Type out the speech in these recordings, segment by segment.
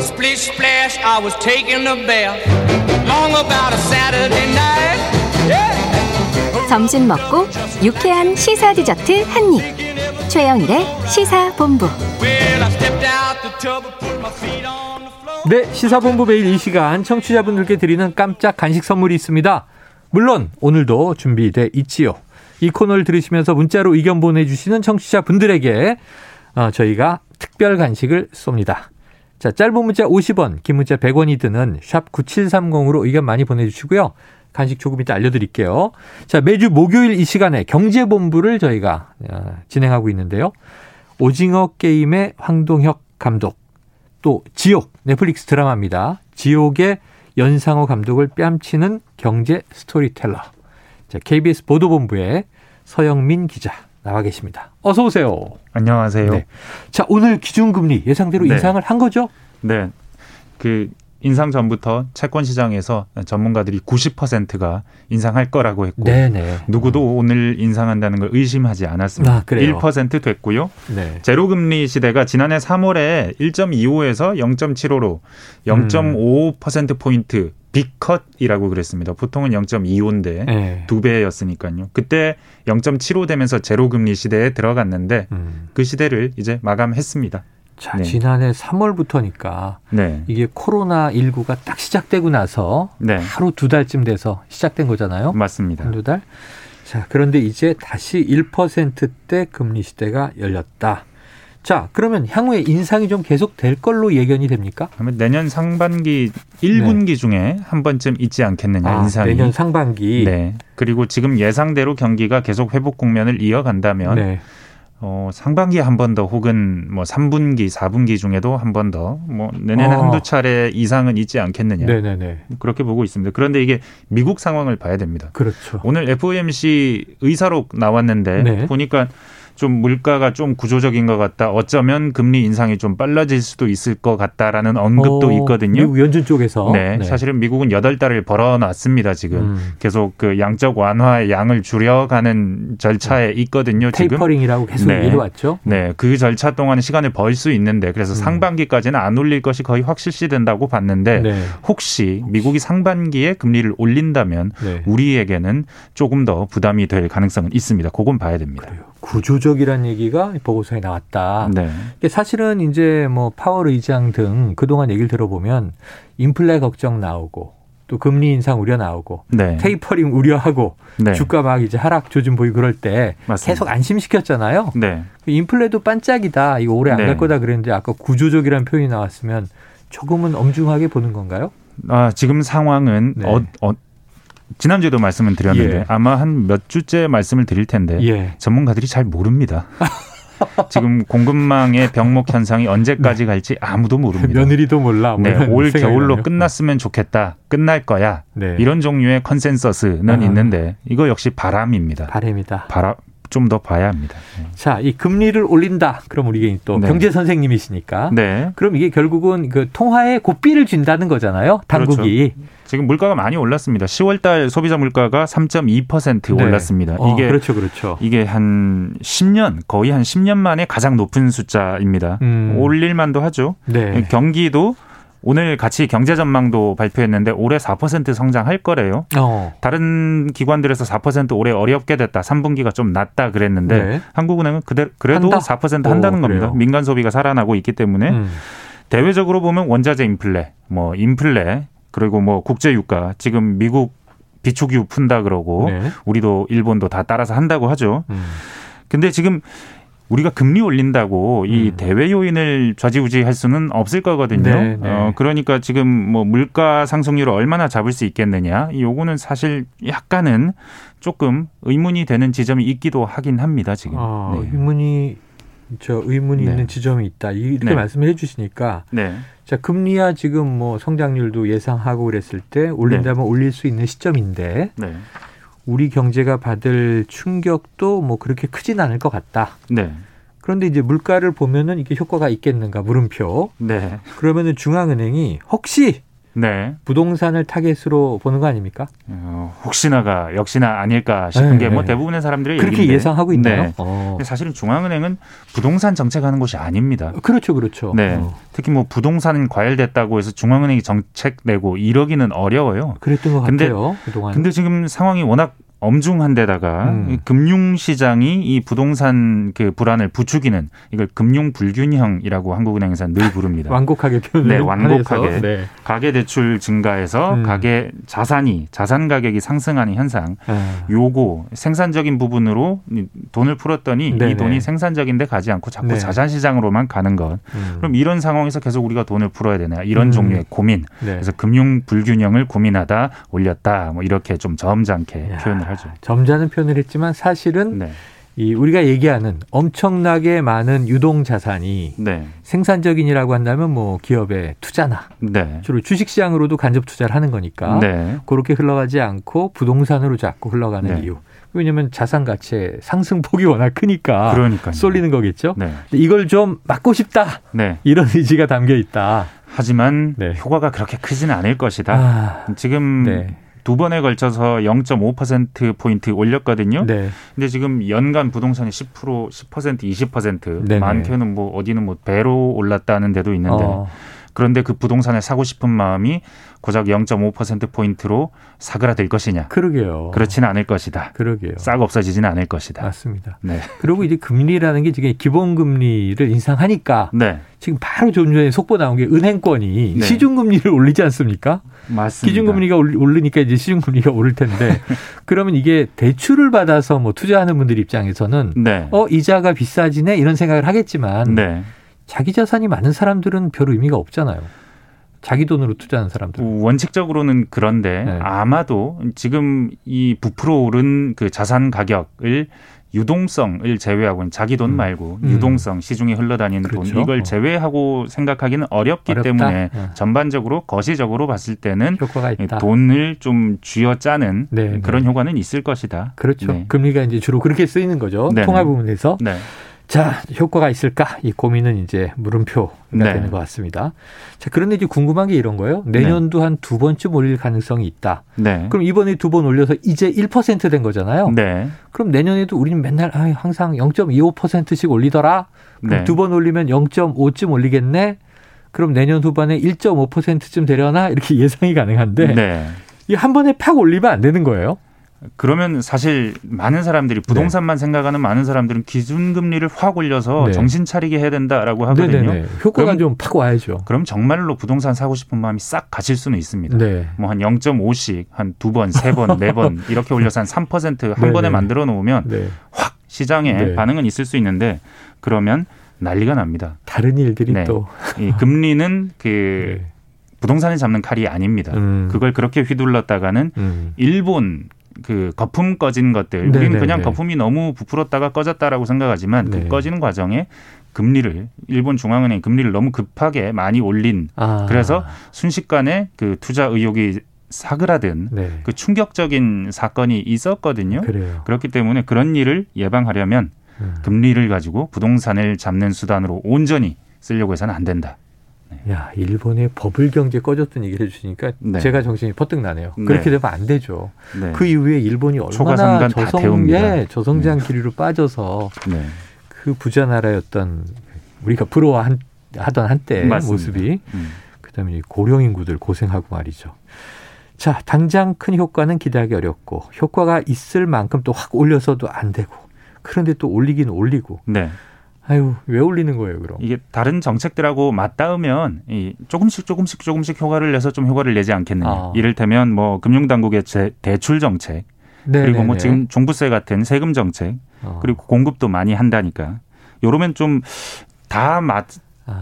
Splish splash, I was taking a bath. Long about a Saturday night. Yeah. 점심 먹고 유쾌한 시사 디저트 한 입. 최영일의 시사 본부. Well, I stepped out the tub and put my feet on the floor. 네, 시사본부 매일 이 시간 청취자분들께 드리는 깜짝 간식 선물이 있습니다. 물론 오늘도 준비돼 있지요. 이 코너를 들으시면서 문자로 의견 보내주시는 청취자분들에게 어, 저희가 특별 간식을 쏩니다. 자, 짧은 문자 50원, 긴 문자 100원이 드는 샵 9730으로 의견 많이 보내주시고요. 간식 조금 이따 알려드릴게요. 자, 매주 목요일 이 시간에 경제본부를 저희가 어, 진행하고 있는데요. 오징어 게임의 황동혁 감독, 또 지옥 넷플릭스 드라마입니다. 지옥의 연상호 감독을 뺨치는 경제 스토리텔러. 자, KBS 보도본부의 서영민 기자 나와 계십니다. 어서 오세요. 안녕하세요. 네. 네. 자, 오늘 기준금리 예상대로 네. 인상을 한 거죠? 그 인상 전부터 채권 시장에서 전문가들이 90%가 인상할 거라고 했고 네네. 누구도 오늘 인상한다는 걸 의심하지 않았습니다. 아, 그래요? 1% 됐고요. 네. 제로 금리 시대가 지난해 3월에 1.25에서 0.75로 0.5% 포인트 빅컷이라고 그랬습니다. 보통은 0.25인데 네. 두 배였으니까요. 그때 0.75 되면서 제로 금리 시대에 들어갔는데 음. 그 시대를 이제 마감했습니다. 자, 네. 지난해 3월부터니까 네. 이게 코로나 19가 딱 시작되고 나서 네. 하루 두 달쯤 돼서 시작된 거잖아요. 맞습니다. 한두 달. 자, 그런데 이제 다시 1%대 금리 시대가 열렸다. 자, 그러면 향후에 인상이 좀 계속 될 걸로 예견이 됩니까? 그러면 내년 상반기 1분기 중에 한 번쯤 있지 않겠느냐 네. 아, 인상이. 내년 상반기. 네. 그리고 지금 예상대로 경기가 계속 회복 국면을 이어간다면 네. 어, 상반기에 한 번 더 혹은 뭐 3분기, 4분기 중에도 한 번 더 뭐 내년에 어. 한두 차례 이상은 있지 않겠느냐. 네네네. 그렇게 보고 있습니다. 그런데 이게 미국 상황을 봐야 됩니다. 그렇죠. 오늘 FOMC 의사록 나왔는데 네. 보니까 좀 물가가 좀 구조적인 것 같다. 어쩌면 금리 인상이 좀 빨라질 수도 있을 것 같다라는 언급도 어, 있거든요. 미국 연준 쪽에서. 네, 사실은 미국은 여덟 달을 벌어놨습니다. 지금 음. 계속 그 양적 완화의 양을 줄여가는 절차에 있거든요. 지금. 테이퍼링이라고 계속 네. 얘기해 왔죠. 네, 그 절차 동안에 시간을 벌 수 있는데 그래서 음. 상반기까지는 안 올릴 것이 거의 확실시된다고 봤는데 네. 혹시 미국이 상반기에 금리를 올린다면 네. 우리에게는 조금 더 부담이 될 가능성은 있습니다. 그건 봐야 됩니다. 그래요. 구조적이라는 얘기가 보고서에 나왔다. 네. 사실은 이제 뭐 파월 의장 등 그동안 얘기를 들어보면 인플레 걱정 나오고 또 금리 인상 우려 나오고 네. 테이퍼링 우려하고 네. 주가 막 이제 하락 조짐 보이고 그럴 때 맞습니다. 계속 안심시켰잖아요. 네. 인플레도 반짝이다. 이거 오래 안갈 네. 거다 그랬는데 아까 구조적이라는 표현이 나왔으면 조금은 엄중하게 보는 건가요? 아, 지금 상황은 네. 어, 어, 지난주에도 말씀을 드렸는데 예. 아마 한 몇 주째 말씀을 드릴 텐데 예. 전문가들이 잘 모릅니다. 지금 공급망의 병목 현상이 언제까지 갈지 아무도 모릅니다. 네. 며느리도 몰라. 뭐 네, 올 겨울로. 끝났으면 좋겠다. 끝날 거야. 네. 이런 종류의 컨센서스는 아. 있는데 이거 역시 바람입니다. 바람이다. 바람 좀 더 봐야 합니다. 자, 이 금리를 올린다. 그럼 우리 또 네. 경제 선생님이시니까. 네. 그럼 이게 결국은 그 통화에 고삐를 준다는 거잖아요. 당국이. 지금 물가가 많이 올랐습니다. 10월 달 소비자 물가가 3.2% 네. 올랐습니다. 어, 이게 그렇죠, 그렇죠. 이게 한 10년, 거의 한 10년 만에 가장 높은 숫자입니다. 음. 올릴 만도 하죠. 네. 경기도 오늘 같이 경제 전망도 발표했는데 올해 4% 성장할 거래요. 어. 다른 기관들에서 4% 올해 어렵게 됐다. 3분기가 좀 낮다 그랬는데 네. 한국은행은 그대로 그래도 한다? 4% 오, 한다는 겁니다. 그래요? 민간 소비가 살아나고 있기 때문에 음. 대외적으로 보면 원자재 인플레, 뭐 인플레, 그리고 뭐 국제 유가 지금 미국 비축유 푼다 그러고 네. 우리도 일본도 다 따라서 한다고 하죠. 음. 근데 지금 우리가 금리 올린다고 이 음. 대외 요인을 좌지우지할 수는 없을 거거든요. 네, 네. 어, 그러니까 지금 뭐 물가 상승률을 얼마나 잡을 수 있겠느냐. 이 요거는 사실 약간은 조금 의문이 되는 지점이 있기도 하긴 합니다. 지금. 아, 네. 의문이 저 의문이 네. 있는 지점이 있다. 이렇게 네. 말씀을 해 주시니까 네. 자, 금리야 지금 뭐 성장률도 예상하고 그랬을 때 올린다면 올릴 수 있는 시점인데 네. 우리 경제가 받을 충격도 뭐 그렇게 크진 않을 것 같다. 네. 그런데 이제 물가를 보면은 이게 효과가 있겠는가 물음표. 네. 그러면은 중앙은행이 혹시 네. 부동산을 타겟으로 보는 거 아닙니까? 어, 혹시나가 역시나 아닐까 싶은 네, 게뭐 네. 대부분의 사람들의 그렇게 얘기인데. 예상하고 있나요? 네. 어. 사실은 중앙은행은 부동산 정책하는 곳이 아닙니다. 그렇죠, 그렇죠. 네. 어. 특히 뭐 부동산 과열됐다고 해서 중앙은행이 정책 내고 이러기는 어려워요. 그랬던 것 근데- 같아요. 그동안. 근데 지금 상황이 워낙 엄중한데다가 음. 이 금융시장이 이 부동산 그 불안을 부추기는 이걸 금융 불균형이라고 한국은행에서는 늘 부릅니다. 완곡하게 표현을 네, 완곡하게. 네. 가계 대출 증가해서 음. 가계 자산이 자산 가격이 상승하는 현상 아, 요거 생산적인 부분으로 이 돈을 풀었더니 네네. 이 돈이 생산적인데 가지 않고 자꾸 네. 자산 시장으로만 가는 것. 음. 그럼 이런 상황에서 계속 우리가 돈을 풀어야 되나 이런 음. 종류의 고민. 네. 그래서 금융 불균형을 고민하다 올렸다. 뭐 이렇게 좀 점잖게 야, 표현을 하죠. 점잖은 표현을 했지만 사실은 네. 이 우리가 얘기하는 엄청나게 많은 유동 자산이 네. 생산적인이라고 한다면 뭐 기업의 투자나 네. 주로 주식 시장으로도 간접 투자를 하는 거니까 네. 그렇게 흘러가지 않고 부동산으로 자꾸 흘러가는 네. 이유. 왜냐하면 자산 가치의 상승폭이 워낙 크니까 그러니까요. 쏠리는 거겠죠. 네. 이걸 좀 막고 싶다 네. 이런 의지가 담겨 있다. 하지만 네. 효과가 그렇게 크지는 않을 것이다. 아, 지금 네, 두 번에 걸쳐서 0.5% 포인트 올렸거든요. 네, 근데 지금 연간 부동산이 10% 10% 20% 네네. 많게는 뭐 어디는 뭐 배로 올랐다는 데도 있는데 어, 그런데 그 부동산을 사고 싶은 마음이 고작 0.5% 포인트로 사그라들 것이냐? 그러게요. 그렇지는 않을 것이다. 그러게요. 싹 없어지지는 않을 것이다. 맞습니다. 네. 그리고 이제 금리라는 게 지금 기본금리를 인상하니까 네. 지금 바로 좀 전에 속보 나온 게 은행권이 네. 시중금리를 올리지 않습니까? 맞습니다. 기준금리가 올- 오르니까 이제 시중금리가 오를 텐데 그러면 이게 대출을 받아서 뭐 투자하는 분들 입장에서는 네. 어 이자가 비싸지네 이런 생각을 하겠지만 네. 자기 자산이 많은 사람들은 별 의미가 없잖아요. 자기 돈으로 투자하는 사람들. 원칙적으로는 그런데 네. 아마도 지금 이 부풀어 오른 그 자산 가격을 유동성을 제외하고는 자기 돈 음. 말고 음. 유동성 시중에 흘러다니는 그렇죠. 돈 이걸 어. 제외하고 생각하기는 어렵기 어렵다. 때문에 어. 전반적으로 거시적으로 봤을 때는 효과가 있다. 돈을 좀 쥐어짜는 네, 그런 네. 효과는 있을 것이다. 그렇죠. 네. 금리가 이제 주로 그렇게 쓰이는 거죠. 네네. 통화 부분에서. 네. 자, 효과가 있을까? 이 고민은 이제 물음표가 네. 되는 것 같습니다. 자, 그런데 이제 궁금한 게 이런 거예요. 내년도 한두 번쯤 올릴 가능성이 있다. 네. 그럼 이번에 두 번 올려서 이제 1%된 거잖아요. 네. 그럼 내년에도 우리는 맨날 아, 항상 0.25%씩 올리더라. 그럼 네. 두번 올리면 0.5쯤 올리겠네. 그럼 내년 후반에 1.5%쯤 되려나 이렇게 예상이 가능한데 네. 이한 번에 팍 올리면 안 되는 거예요. 그러면 사실 많은 사람들이 부동산만 생각하는 많은 사람들은 기준금리를 확 올려서 네. 정신 차리게 해야 된다라고 하거든요. 네네네. 효과가 그럼- 좀팍 와야죠. 그럼 정말로 부동산 사고 싶은 마음이 싹 가실 수는 있습니다. 네. 뭐한 0.5씩 한 두 번, 세 번, 네 번 이렇게 올려서 한 3%한 네네. 번에 만들어 놓으면 네. 확 시장에 네. 반응은 있을 수 있는데 그러면 난리가 납니다. 다른 일들이 네. 또이 금리는 그 네. 부동산을 잡는 칼이 아닙니다. 음. 그걸 그렇게 휘둘렀다가는 음. 일본 그 거품 꺼진 것들 네네네. 우리는 그냥 거품이 너무 부풀었다가 꺼졌다라고 생각하지만 네. 그 꺼지는 과정에 금리를 일본 중앙은행 금리를 너무 급하게 많이 올린 아. 그래서 순식간에 그 투자 의욕이 사그라든 네. 그 충격적인 사건이 있었거든요. 그래요. 그렇기 때문에 그런 일을 예방하려면 음. 금리를 가지고 부동산을 잡는 수단으로 온전히 쓰려고 해서는 안 된다. 야, 일본의 버블 경제 꺼졌던 얘기를 해주시니까 네. 제가 정신이 퍼뜩 나네요. 네. 그렇게 되면 안 되죠. 네. 그 이후에 일본이 얼마나 초과상관 다 저성, 태웁니다. 예, 저성장 기류로 빠져서 네. 그 부자 나라였던 우리가 부러워하던 한때 맞습니다. 모습이 음. 그다음에 이 고령 인구들 고생하고 말이죠. 자, 당장 큰 효과는 기대하기 어렵고 효과가 있을 만큼 또 확 올려서도 안 되고 그런데 또 올리긴 올리고 네. 아유 왜 올리는 거예요 그럼? 이게 다른 정책들하고 맞닿으면 이 조금씩 조금씩 조금씩 효과를 내서 좀 효과를 내지 않겠느냐. 아. 이를테면 뭐 금융당국의 제- 대출 정책 네, 그리고 뭐 네, 지금 네. 종부세 같은 세금 정책 어. 그리고 공급도 많이 한다니까. 요러면 좀다 아. 맞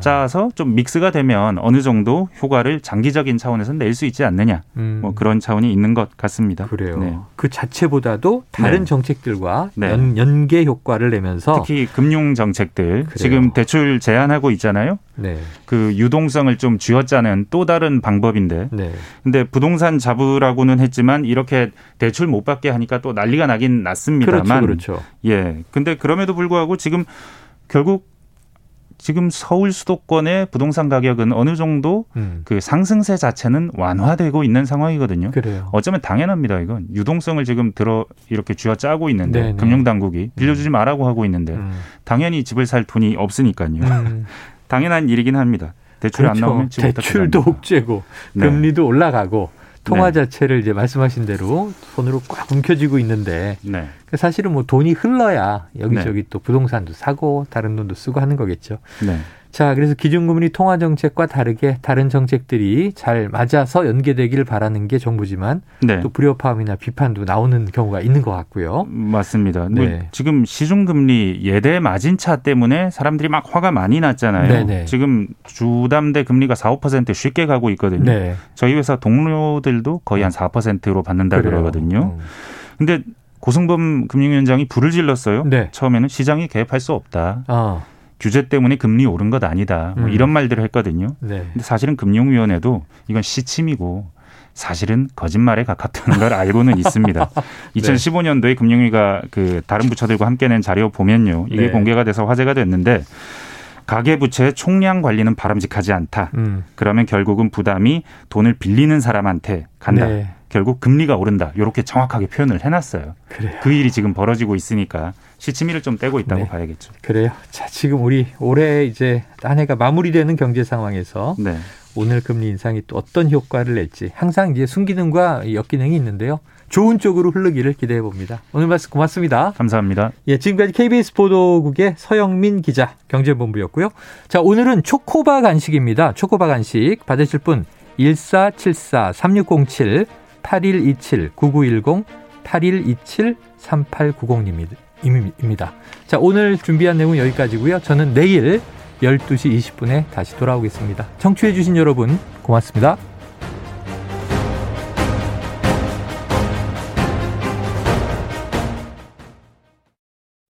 자서 좀 믹스가 되면 어느 정도 효과를 장기적인 차원에서 낼 수 있지 않느냐. 음. 뭐 그런 차원이 있는 것 같습니다. 그래요. 네. 그 자체보다도 다른 네. 정책들과 네. 연, 연계 효과를 내면서 특히 금융 정책들 그래요. 지금 대출 제한하고 있잖아요. 네, 그 유동성을 좀 쥐어짜는 또 다른 방법인데 네, 근데 부동산 잡으라고는 했지만 이렇게 대출 못 받게 하니까 또 난리가 나긴 났습니다만 그렇죠, 그렇죠. 예. 근데 그럼에도 불구하고 지금 결국 지금 서울 수도권의 부동산 가격은 어느 정도 음. 그 상승세 자체는 완화되고 있는 상황이거든요. 그래요. 어쩌면 당연합니다. 이건 유동성을 지금 들어 이렇게 쥐어짜고 있는데 네네. 금융 당국이 빌려주지 말라고 하고 있는데 음. 당연히 집을 살 돈이 없으니까요. 음. 당연한 일이긴 합니다. 대출이 안 나오면 그렇죠. 대출도 옥죄고 네. 금리도 올라가고 통화 네. 자체를 이제 말씀하신 대로 손으로 꽉 움켜쥐고 있는데 네. 사실은 뭐 돈이 흘러야 여기저기 또 부동산도 사고 다른 돈도 쓰고 하는 거겠죠. 네. 자, 그래서 기준금리 통화 정책과 다르게 다른 정책들이 잘 맞아서 연계되기를 바라는 게 정부지만 네. 또 불협화음이나 비판도 나오는 경우가 있는 것 같고요. 맞습니다. 뭐 네. 지금 시중금리 예대 마진차 때문에 사람들이 막 화가 많이 났잖아요. 네네. 지금 주담대 금리가 4, 5% 쉽게 가고 있거든요. 네. 저희 회사 동료들도 거의 한 4%로 받는다 그래요. 그러거든요. 음. 근데 고승범 금융위원장이 불을 질렀어요. 네. 처음에는 시장이 개입할 수 없다. 어, 규제 때문에 금리 오른 것 아니다. 뭐 음. 이런 말들을 했거든요. 네. 근데 사실은 금융위원회도 이건 시침이고 사실은 거짓말에 가깝다는 걸 알고는 있습니다. 네. 2015년도에 금융위가 그 다른 부처들과 함께 낸 자료 보면요. 이게 네. 공개가 돼서 화제가 됐는데 가계부채의 총량 관리는 바람직하지 않다. 음. 그러면 결국은 부담이 돈을 빌리는 사람한테 간다. 네. 결국 금리가 오른다. 이렇게 정확하게 표현을 해놨어요. 그래요. 그 일이 지금 벌어지고 있으니까 시치미를 좀 떼고 있다고 네. 봐야겠죠. 그래요. 자, 지금 우리 올해 이제 한 해가 마무리되는 경제 상황에서 네. 오늘 금리 인상이 또 어떤 효과를 낼지 항상 이제 순기능과 이 역기능이 있는데요. 좋은 쪽으로 흐르기를 기대해 봅니다. 오늘 말씀 고맙습니다. 감사합니다. 예, 지금까지 KBS 보도국의 서영민 기자, 경제본부였고요. 자, 오늘은 초코바 간식입니다. 초코바 간식 받으실 분 1474-3607 8127-9910 8127-3890입니다. 자, 오늘 준비한 내용은 여기까지고요. 저는 내일 12시 20분에 다시 돌아오겠습니다. 청취해 주신 여러분 고맙습니다.